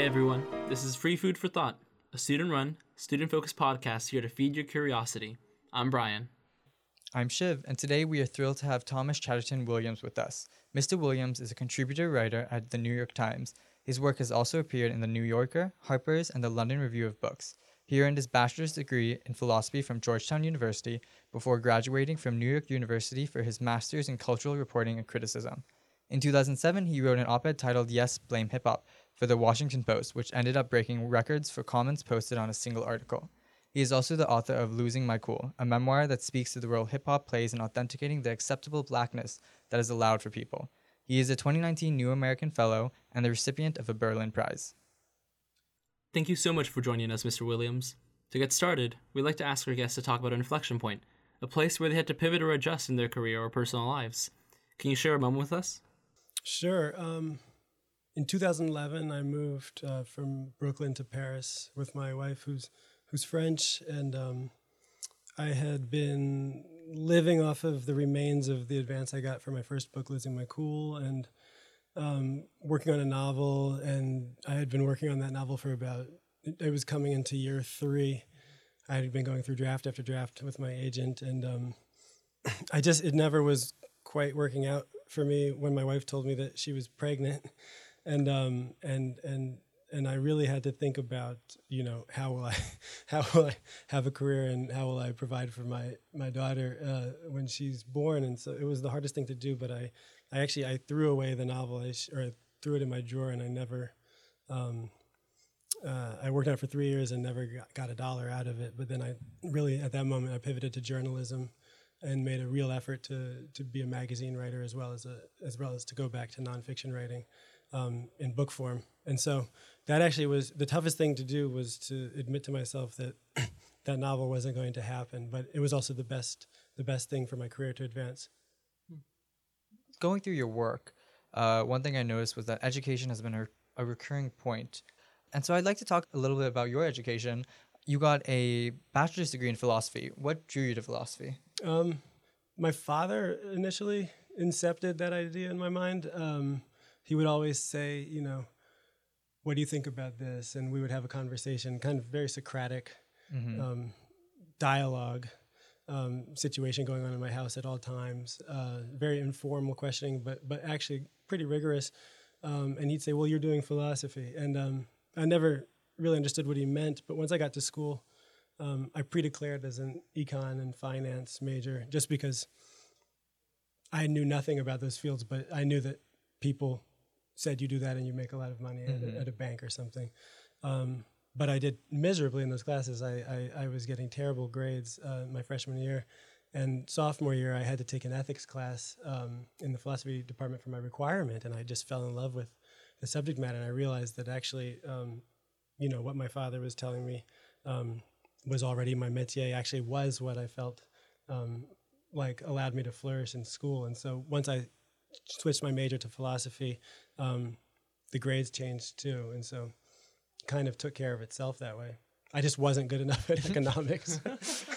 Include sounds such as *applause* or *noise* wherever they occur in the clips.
Hey everyone, this is Free Food for Thought, a student run, student focused podcast here to feed your curiosity. I'm Brian. I'm Shiv, and today we are thrilled to have Thomas Chatterton Williams with us. Mr. Williams is a contributor writer at the New York Times. His work has also appeared in the New Yorker, Harper's, and the London Review of Books. He earned his bachelor's degree in philosophy from Georgetown University before graduating from New York University for his master's in cultural reporting and criticism. In 2007, he wrote an op ed titled Yes, Blame Hip Hop for the Washington Post, which ended up breaking records for comments posted on a single article. He is also the author of Losing My Cool, a memoir that speaks to the role hip hop plays in authenticating the acceptable blackness that is allowed for people. He is a 2019 New American Fellow and the recipient of a Berlin Prize. Thank you so much for joining us, Mr. Williams. To get started, we'd like to ask our guests to talk about an inflection point, a place where they had to pivot or adjust in their career or personal lives. Can you share a moment with us? Sure. Um, in 2011, I moved uh, from Brooklyn to Paris with my wife, who's who's French, and um, I had been living off of the remains of the advance I got for my first book, Losing My Cool, and um, working on a novel. And I had been working on that novel for about it was coming into year three. I had been going through draft after draft with my agent, and um, *clears throat* I just it never was quite working out for me when my wife told me that she was pregnant. *laughs* And um, and and and I really had to think about you know how will I *laughs* how will I have a career and how will I provide for my my daughter uh, when she's born. And so it was the hardest thing to do but I I actually I threw away the novel. I sh- or I threw it in my drawer and I never um, uh, I worked on it for three years and never got, got a dollar out of it. But then I really at that moment I pivoted to journalism and made a real effort to to be a magazine writer as well as a as well as to go back to nonfiction writing um, in book form. And so that actually was the toughest thing to do was to admit to myself that *coughs* that novel wasn't going to happen. But it was also the best the best thing for my career to advance. Going through your work, uh, one thing I noticed was that education has been a, a recurring point. And so I'd like to talk a little bit about your education. You got a bachelor's degree in philosophy. What drew you to philosophy? Um, my father initially incepted that idea in my mind. Um, he would always say, you know, what do you think about this? And we would have a conversation, kind of very Socratic mm-hmm. um, dialogue um, situation going on in my house at all times. Uh, very informal questioning, but but actually pretty rigorous. Um, and he'd say, "Well, you're doing philosophy," and um, I never really understood what he meant. But once I got to school, um, I pre-declared as an econ and finance major, just because I knew nothing about those fields, but I knew that people said you do that and you make a lot of money mm-hmm. at, a, mm-hmm. at, a, bank or something. Um, but I did miserably in those classes. I, I, I was getting terrible grades uh, my freshman year. And sophomore year, I had to take an ethics class um, in the philosophy department for my requirement, and I just fell in love with the subject matter. And I realized that actually, um, you know, what my father was telling me um, was already my métier. Actually, was what I felt um, like allowed me to flourish in school. And so once I switched my major to philosophy, um, the grades changed too, and so kind of took care of itself that way. I just wasn't good enough at *laughs* economics.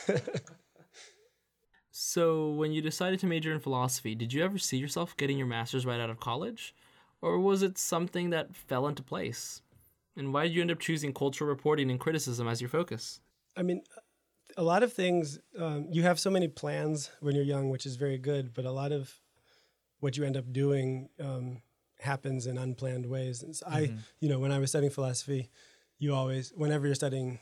*laughs* so, when you decided to major in philosophy, did you ever see yourself getting your master's right out of college? Or was it something that fell into place? And why did you end up choosing cultural reporting and criticism as your focus? I mean, a lot of things, um, you have so many plans when you're young, which is very good, but a lot of what you end up doing um, happens in unplanned ways. And so mm-hmm. I, you know, when I was studying philosophy, you always, whenever you're studying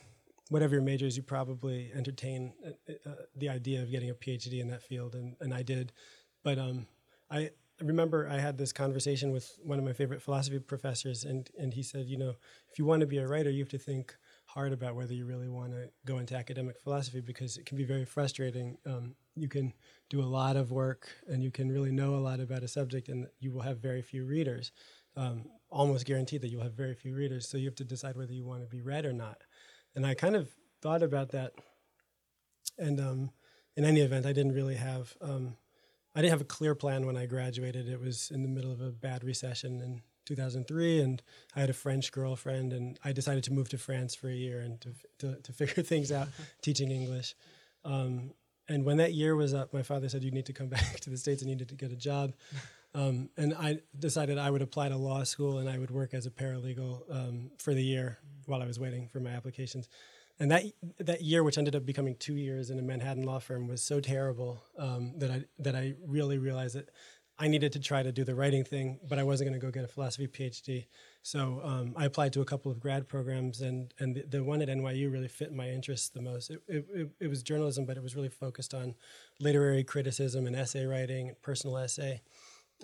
whatever your major is, you probably entertain uh, uh, the idea of getting a PhD in that field, and, and I did. But um, I remember I had this conversation with one of my favorite philosophy professors, and, and he said, you know, if you want to be a writer, you have to think hard about whether you really want to go into academic philosophy because it can be very frustrating. Um, you can do a lot of work and you can really know a lot about a subject, and you will have very few readers. Um, almost guaranteed that you'll have very few readers. So you have to decide whether you want to be read or not. And I kind of thought about that. And um, in any event, I didn't really have. Um, I didn't have a clear plan when I graduated. It was in the middle of a bad recession, and 2003 and I had a French girlfriend and I decided to move to France for a year and to, to, to figure *laughs* things out *laughs* teaching English. Um, and when that year was up, my father said, you need to come *laughs* back to the States and you need to get a job. Um, and I decided I would apply to law school and I would work as a paralegal um, for the year while I was waiting for my applications. And that that year, which ended up becoming two years in a Manhattan law firm, was so terrible um, that I that I really realized that I needed to try to do the writing thing, but I wasn't going to go get a philosophy PhD. So um, I applied to a couple of grad programs, and and the, the, one at NYU really fit my interests the most. It, it, it, was journalism, but it was really focused on literary criticism and essay writing, and personal essay,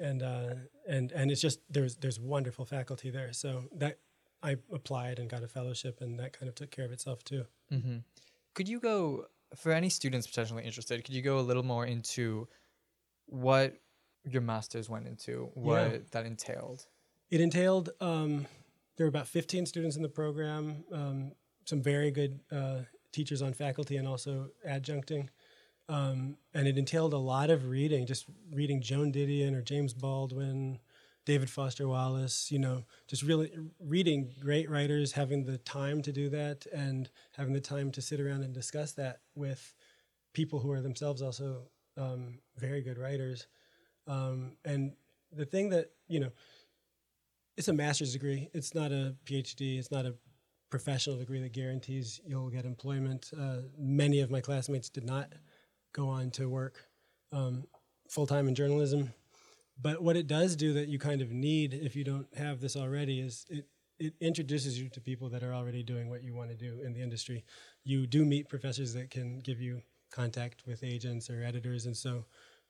and uh, and and it's just there's there's wonderful faculty there. So that I applied and got a fellowship, and that kind of took care of itself too. Mm-hmm. Could you go for any students potentially interested? Could you go a little more into what your master's went into, what yeah. that entailed? It entailed um, there were about 15 students in the program, um, some very good uh, teachers on faculty, and also adjuncting. Um, and it entailed a lot of reading, just reading Joan Didion or James Baldwin, David Foster Wallace, you know, just really reading great writers, having the time to do that, and having the time to sit around and discuss that with people who are themselves also um, very good writers. Um, and the thing that, you know, it's a master's degree, it's not a PhD, it's not a professional degree that guarantees you'll get employment. Uh, many of my classmates did not go on to work um, full time in journalism. But what it does do that you kind of need if you don't have this already is it it introduces you to people that are already doing what you want to do in the industry. You do meet professors that can give you contact with agents or editors, and so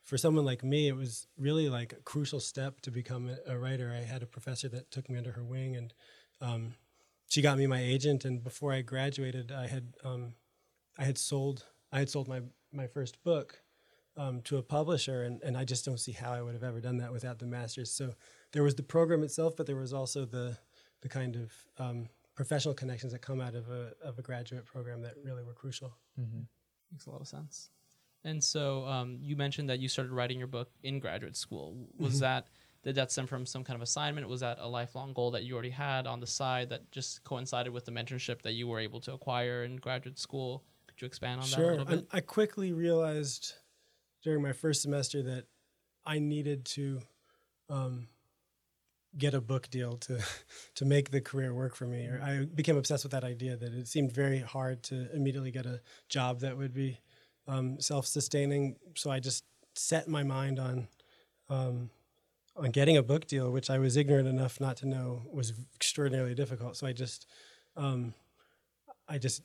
for someone like me, it was really like a crucial step to become a, writer. I had a professor that took me under her wing, and um, she got me my agent. And before I graduated, I had um, I had sold I had sold my my first book um, to a publisher, and, and I just don't see how I would have ever done that without the master's. So there was the program itself, but there was also the the kind of um, professional connections that come out of a of a graduate program that really were crucial. Mm-hmm. Makes a lot of sense. And so um, you mentioned that you started writing your book in graduate school. Was mm-hmm. that did that stem from some kind of assignment? Was that a lifelong goal that you already had on the side that just coincided with the mentorship that you were able to acquire in graduate school? Could you expand on sure. that a little bit? I, I quickly realized during my first semester that I needed to um, get a book deal to *laughs* to make the career work for me. Or I became obsessed with that idea that it seemed very hard to immediately get a job that would be um, self-sustaining. So I just set my mind on um, on getting a book deal, which I was ignorant enough not to know was extraordinarily difficult. So I just um, I just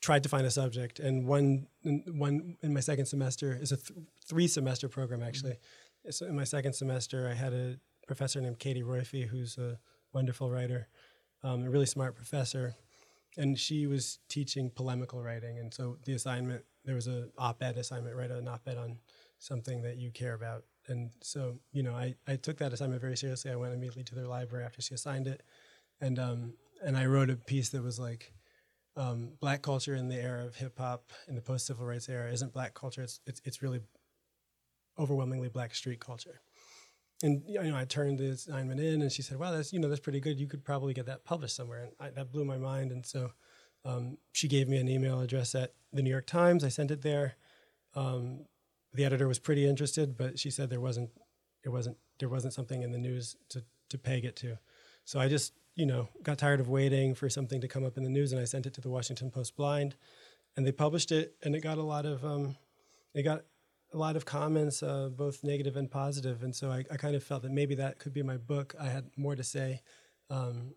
tried to find a subject, and one one in my second semester is a th- three semester program actually. Mm-hmm. So in my second semester, I had a professor named Katie Roiphe, who's a wonderful writer, um, a really smart professor, and she was teaching polemical writing. And so the assignment there was a op-ed assignment, write an op-ed on something that you care about. And so you know, I I took that assignment very seriously. I went immediately to their library after she assigned it, and um and I wrote a piece that was like um, black culture in the era of hip hop in the post civil rights era isn't black culture. It's, it's it's really overwhelmingly black street culture. And you know, I turned the assignment in, and she said, "Wow, that's you know that's pretty good. You could probably get that published somewhere." And I, that blew my mind. And so um, she gave me an email address at the New York Times. I sent it there. Um, the editor was pretty interested, but she said there wasn't it wasn't there wasn't something in the news to to peg it to. So I just you know, got tired of waiting for something to come up in the news, and I sent it to the Washington Post Blind, and they published it, and it got a lot of um, it got a lot of comments, uh, both negative and positive, and so I, I, kind of felt that maybe that could be my book. I had more to say. Um,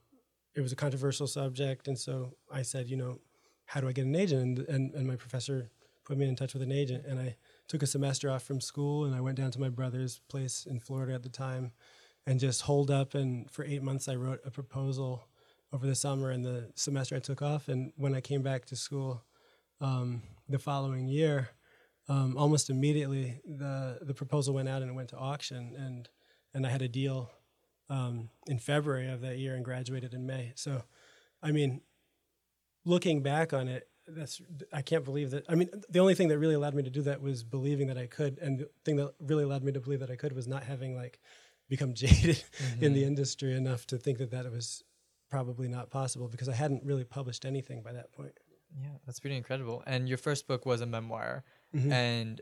it was a controversial subject, and so I said, you know, how do I get an agent? And, and and my professor put me in touch with an agent, and I took a semester off from school, and I went down to my brother's place in Florida at the time and just holed up. And for eight months, I wrote a proposal over the summer and the semester I took off. And when I came back to school um, the following year, um, almost immediately the the proposal went out and it went to auction, and and I had a deal um, in February of that year and graduated in May. So, I mean, looking back on it, that's I can't believe that. I mean, the only thing that really allowed me to do that was believing that I could, and the thing that really allowed me to believe that I could was not having like become *laughs* jaded mm-hmm. in the mm-hmm. industry enough to think that that was probably not possible because I hadn't really published anything by that point. Yeah, that's pretty incredible. And your first book was a memoir. Mm-hmm. And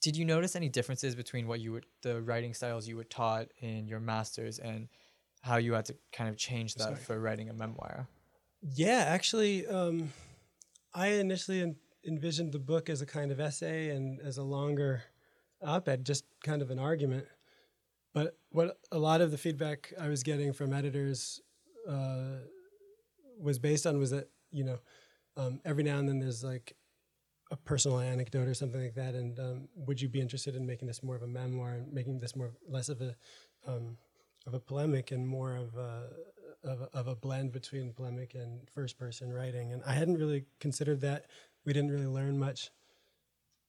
did you notice any differences between what you would the writing styles you were taught in your masters and how you had to kind of change that Sorry. for writing a memoir? Yeah, actually, um, I initially en- envisioned the book as a kind of essay and as a longer op-ed, just kind of an argument. But what a lot of the feedback I was getting from editors uh, was based on was that you know um, every now and then there's like a personal anecdote or something like that, and um, would you be interested in making this more of a memoir and making this more less of a um, of a polemic and more of a of a, of a blend between polemic and first person writing. And I hadn't really considered that. We didn't really learn much,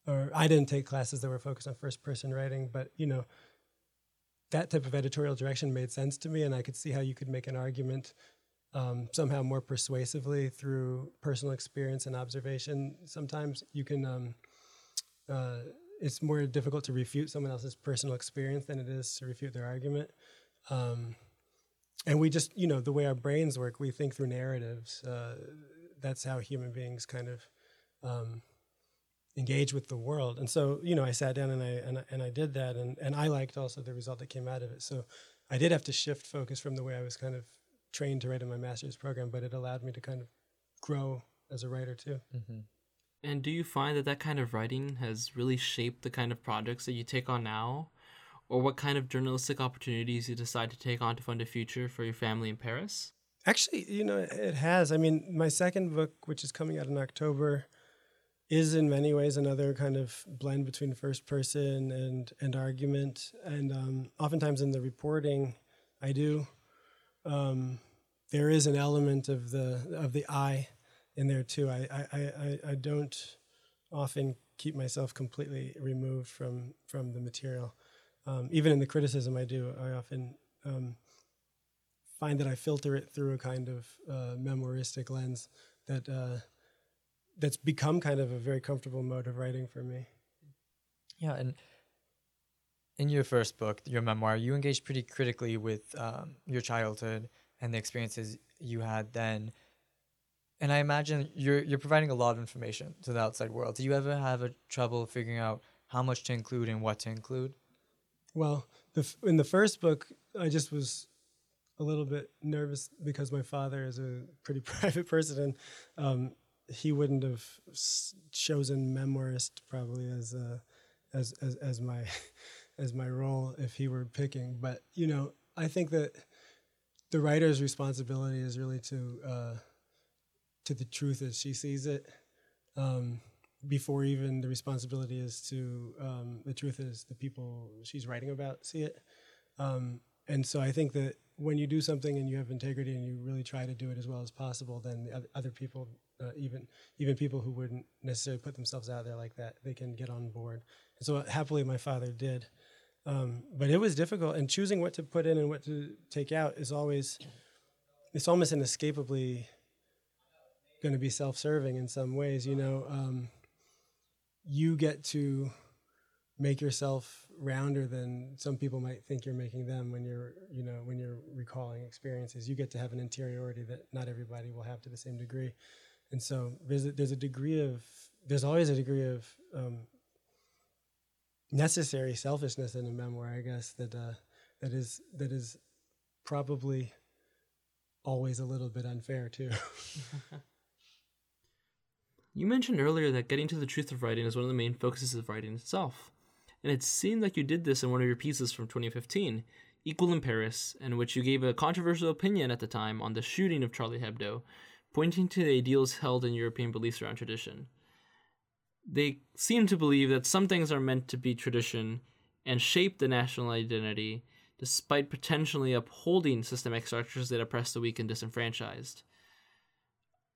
or I didn't take classes that were focused on first person writing. But you know, that type of editorial direction made sense to me, and I could see how you could make an argument. Um, somehow more persuasively through personal experience and observation. Sometimes you can, um, uh, it's more difficult to refute someone else's personal experience than it is to refute their argument. Um, and we just you know the way our brains work we think through narratives uh, that's how human beings kind of um, engage with the world and so you know i sat down and i and I, and I did that and, and i liked also the result that came out of it so i did have to shift focus from the way i was kind of trained to write in my master's program but it allowed me to kind of grow as a writer too Mm-hmm. And do you find that that kind of writing has really shaped the kind of projects that you take on now? Or what kind of journalistic opportunities you decide to take on to fund a future for your family in Paris? Actually, you know, it has. I mean, my second book, which is coming out in October, is in many ways another kind of blend between first person and and argument. And um, oftentimes in the reporting, I do. Um, there is an element of the of the I in there too. I I, I, I- don't often keep myself completely removed from from the material. Um, even in the criticism I do, I often um, find that I filter it through a kind of uh, memoiristic lens that uh, that's become kind of a very comfortable mode of writing for me. Yeah, and in your first book, your memoir, you engaged pretty critically with um, your childhood and the experiences you had then. And I imagine you're you're providing a lot of information to the outside world. Do you ever have a trouble figuring out how much to include and what to include? Well, the, f- in the first book, I just was a little bit nervous because my father is a pretty *laughs* private person, and um, he wouldn't have chosen memoirist probably as a, as, as as my *laughs* as my role if he were picking. But you know, I think that the writer's responsibility is really to uh, to the truth as she sees it. Um, before even the responsibility is to um, the truth is the people she's writing about see it um, and so i think that when you do something and you have integrity and you really try to do it as well as possible then the other people uh, even even people who wouldn't necessarily put themselves out there like that they can get on board and so happily my father did um, but it was difficult and choosing what to put in and what to take out is always it's almost inescapably going to be self-serving in some ways you know? Um, you get to make yourself rounder than some people might think you're making them when you're you know when you're recalling experiences. You get to have an interiority that not everybody will have to the same degree. And so there's a, there's a degree of there's always a degree of um, necessary selfishness in a memoir i guess that uh, that is that is probably always a little bit unfair too *laughs* You mentioned earlier that getting to the truth of writing is one of the main focuses of writing itself. And it seemed like you did this in one of your pieces from 2015, Equal in Paris, in which you gave a controversial opinion at the time on the shooting of Charlie Hebdo, pointing to the ideals held in European beliefs around tradition. They seem to believe that some things are meant to be tradition and shape the national identity, despite potentially upholding systemic structures that oppress the weak and disenfranchised.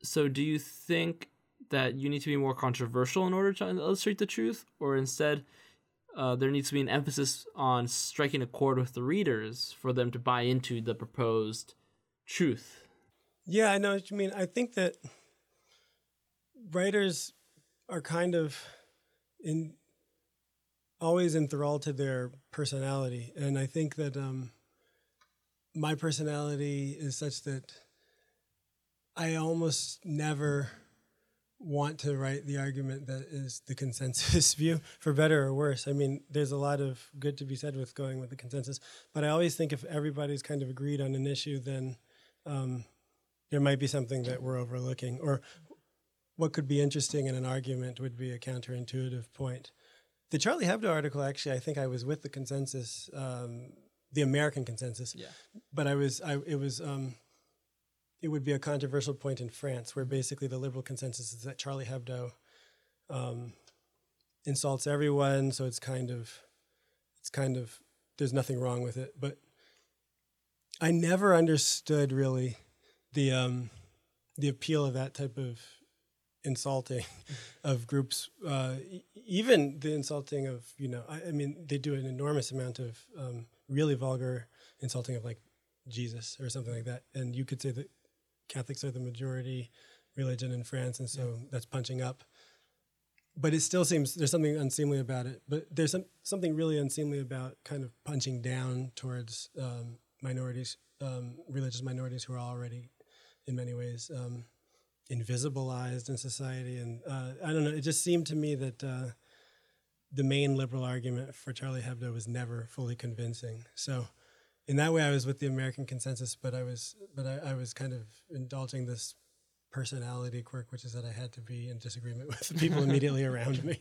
So, do you think that you need to be more controversial in order to illustrate the truth, or instead, uh, there needs to be an emphasis on striking a chord with the readers for them to buy into the proposed truth? Yeah, I know what you mean. I think that writers are kind of in always enthralled to their personality, and I think that um, my personality is such that I almost never want to write the argument that is the *laughs* consensus view, for better or worse. I mean, there's a lot of good to be said with going with the consensus, but I always think if everybody's kind of agreed on an issue, then um, there might be something that we're overlooking. Or what could be interesting in an argument would be a counterintuitive point. The Charlie Hebdo article, actually, I think I was with the consensus, um, the American consensus. Yeah. But I was, I it was. Um, it would be a controversial point in France, where basically the liberal consensus is that Charlie Hebdo um, insults everyone, so it's kind of, it's kind of, there's nothing wrong with it. But I never understood really the um, the appeal of that type of insulting of groups, uh, even the insulting of you know, I, I mean, they do an enormous amount of um, really vulgar insulting of like Jesus or something like that, and you could say that Catholics are the majority religion in France, and so that's punching up. But it still seems there's something unseemly about it. But there's some, something really unseemly about kind of punching down towards um, minorities, um, religious minorities who are already, in many ways, um, invisibilized in society. And uh, I don't know. It just seemed to me that uh, the main liberal argument for Charlie Hebdo was never fully convincing. So in that way, I was with the American consensus, but I was, but I, I was kind of indulging this personality quirk, which is that I had to be in disagreement *laughs* with the people immediately around me.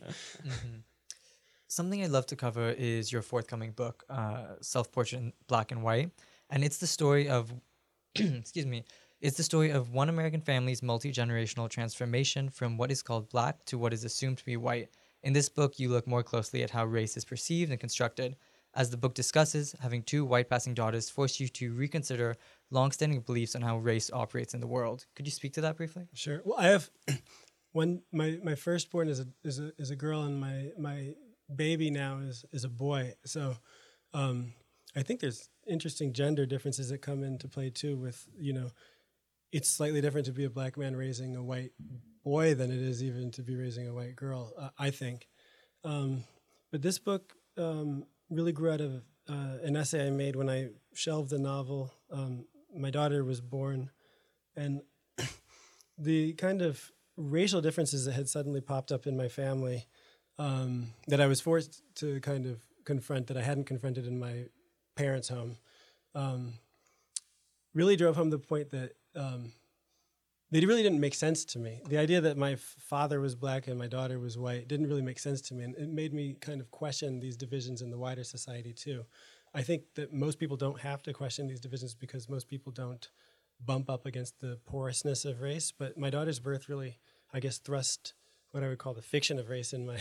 *laughs* Something I'd love to cover is your forthcoming book, uh, Self Portrait in Black and White. And it's the story of, *clears throat* excuse me, it's the story of one American family's multi generational transformation from what is called black to what is assumed to be white. In this book, you look more closely at how race is perceived and constructed. As the book discusses, having two white passing daughters forced you to reconsider longstanding beliefs on how race operates in the world. Could you speak to that briefly? Sure. Well, I have *clears throat* one. My my firstborn is a is a is a girl, and my my baby now is is a boy. So, um, I think there's interesting gender differences that come into play too. With you know, it's slightly different to be a black man raising a white boy than it is even to be raising a white girl. Uh, I think. Um, but this book um, really grew out of uh, an essay I made when I shelved the novel. Um, my daughter was born, and *coughs* the kind of racial differences that had suddenly popped up in my family um, that I was forced to kind of confront that I hadn't confronted in my parents' home um, really drove home the point that um, they really didn't make sense to me. The idea that my father was black and my daughter was white didn't really make sense to me, and it made me kind of question these divisions in the wider society too. I think that most people don't have to question these divisions because most people don't bump up against the porousness of race. But my daughter's birth really, I guess, thrust what I would call the fiction of race in my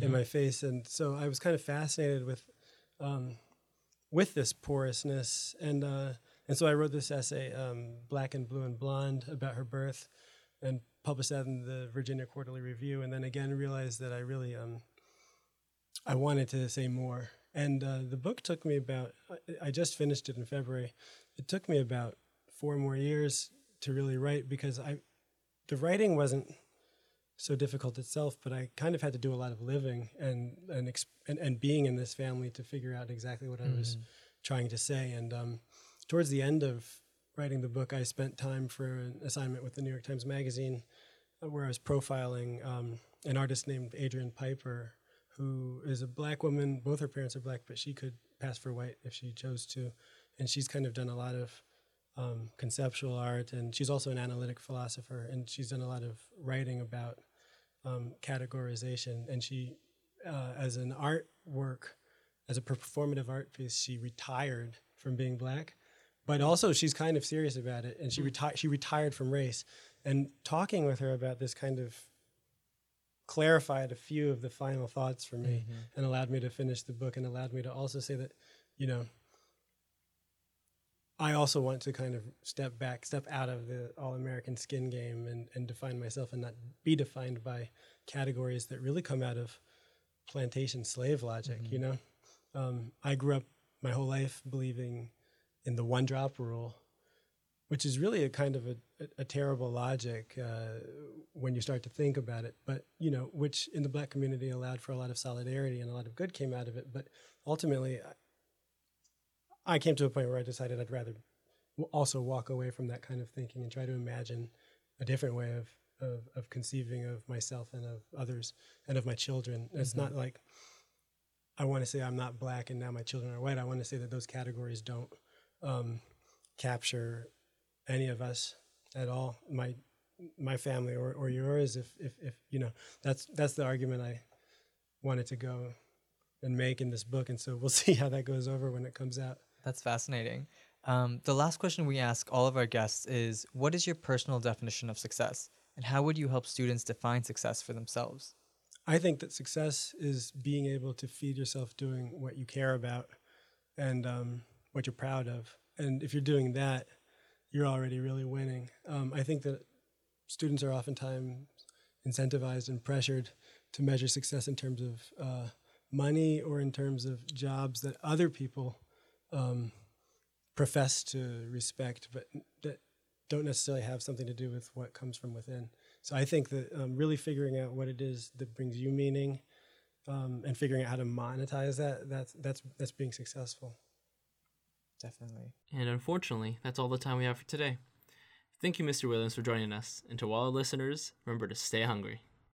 in my face, and so I was kind of fascinated with um, with this porousness, and uh, and so I wrote this essay, um, "Black and Blue and Blonde," about her birth, and published that in the Virginia Quarterly Review, and then again realized that I really um, I wanted to say more. And uh, the book took me about, I- just finished it in February. It took me about four more years to really write because I, the writing wasn't so difficult itself, but I kind of had to do a lot of living and and exp- and, and being in this family to figure out exactly what I was trying to say. And um, towards the end of writing the book, I spent time for an assignment with the New York Times Magazine, uh, where I was profiling um, an artist named Adrian Piper, who is a black woman. Both her parents are black, but she could pass for white if she chose to. And she's kind of done a lot of um, conceptual art, and she's also an analytic philosopher, and she's done a lot of writing about um, categorization. And she, uh, as an artwork, as a performative art piece, she retired from being black, but also she's kind of serious about it, and she mm. retired. She retired from race, and talking with her about this kind of clarified a few of the final thoughts for me mm-hmm. and allowed me to finish the book and allowed me to also say that you know I also want to kind of step back, step out of the all American skin game and, and define myself and not be defined by categories that really come out of plantation slave logic, you mm-hmm. know? Um, I grew up my whole life believing in the one drop rule, which is really a kind of a, a, terrible logic uh, when you start to think about it, but, you know, which in the black community allowed for a lot of solidarity and a lot of good came out of it. But ultimately, I came to a point where I decided I'd rather also walk away from that kind of thinking and try to imagine a different way of of, of conceiving of myself and of others and of my children. It's not like I want to say I'm not black and now my children are white. I want to say that those categories don't um, capture any of us at all. My my family or, or yours. If, if if you know that's that's the argument I wanted to go and make in this book, and so we'll *laughs* see how that goes over when it comes out. That's fascinating. Um, the last question we ask all of our guests is What is your personal definition of success? And how would you help students define success for themselves? I think that success is being able to feed yourself doing what you care about and um, what you're proud of. And if you're doing that, you're already really winning. Um, I think that students are oftentimes incentivized and pressured to measure success in terms of uh, money or in terms of jobs that other people um, profess to respect, but that don't necessarily have something to do with what comes from within. So I think that um, really figuring out what it is that brings you meaning um, and figuring out how to monetize that that's that's that's being successful. Definitely. And unfortunately, that's all the time we have for today. Thank you, Mr. Williams, for joining us. And to all our listeners, remember to stay hungry.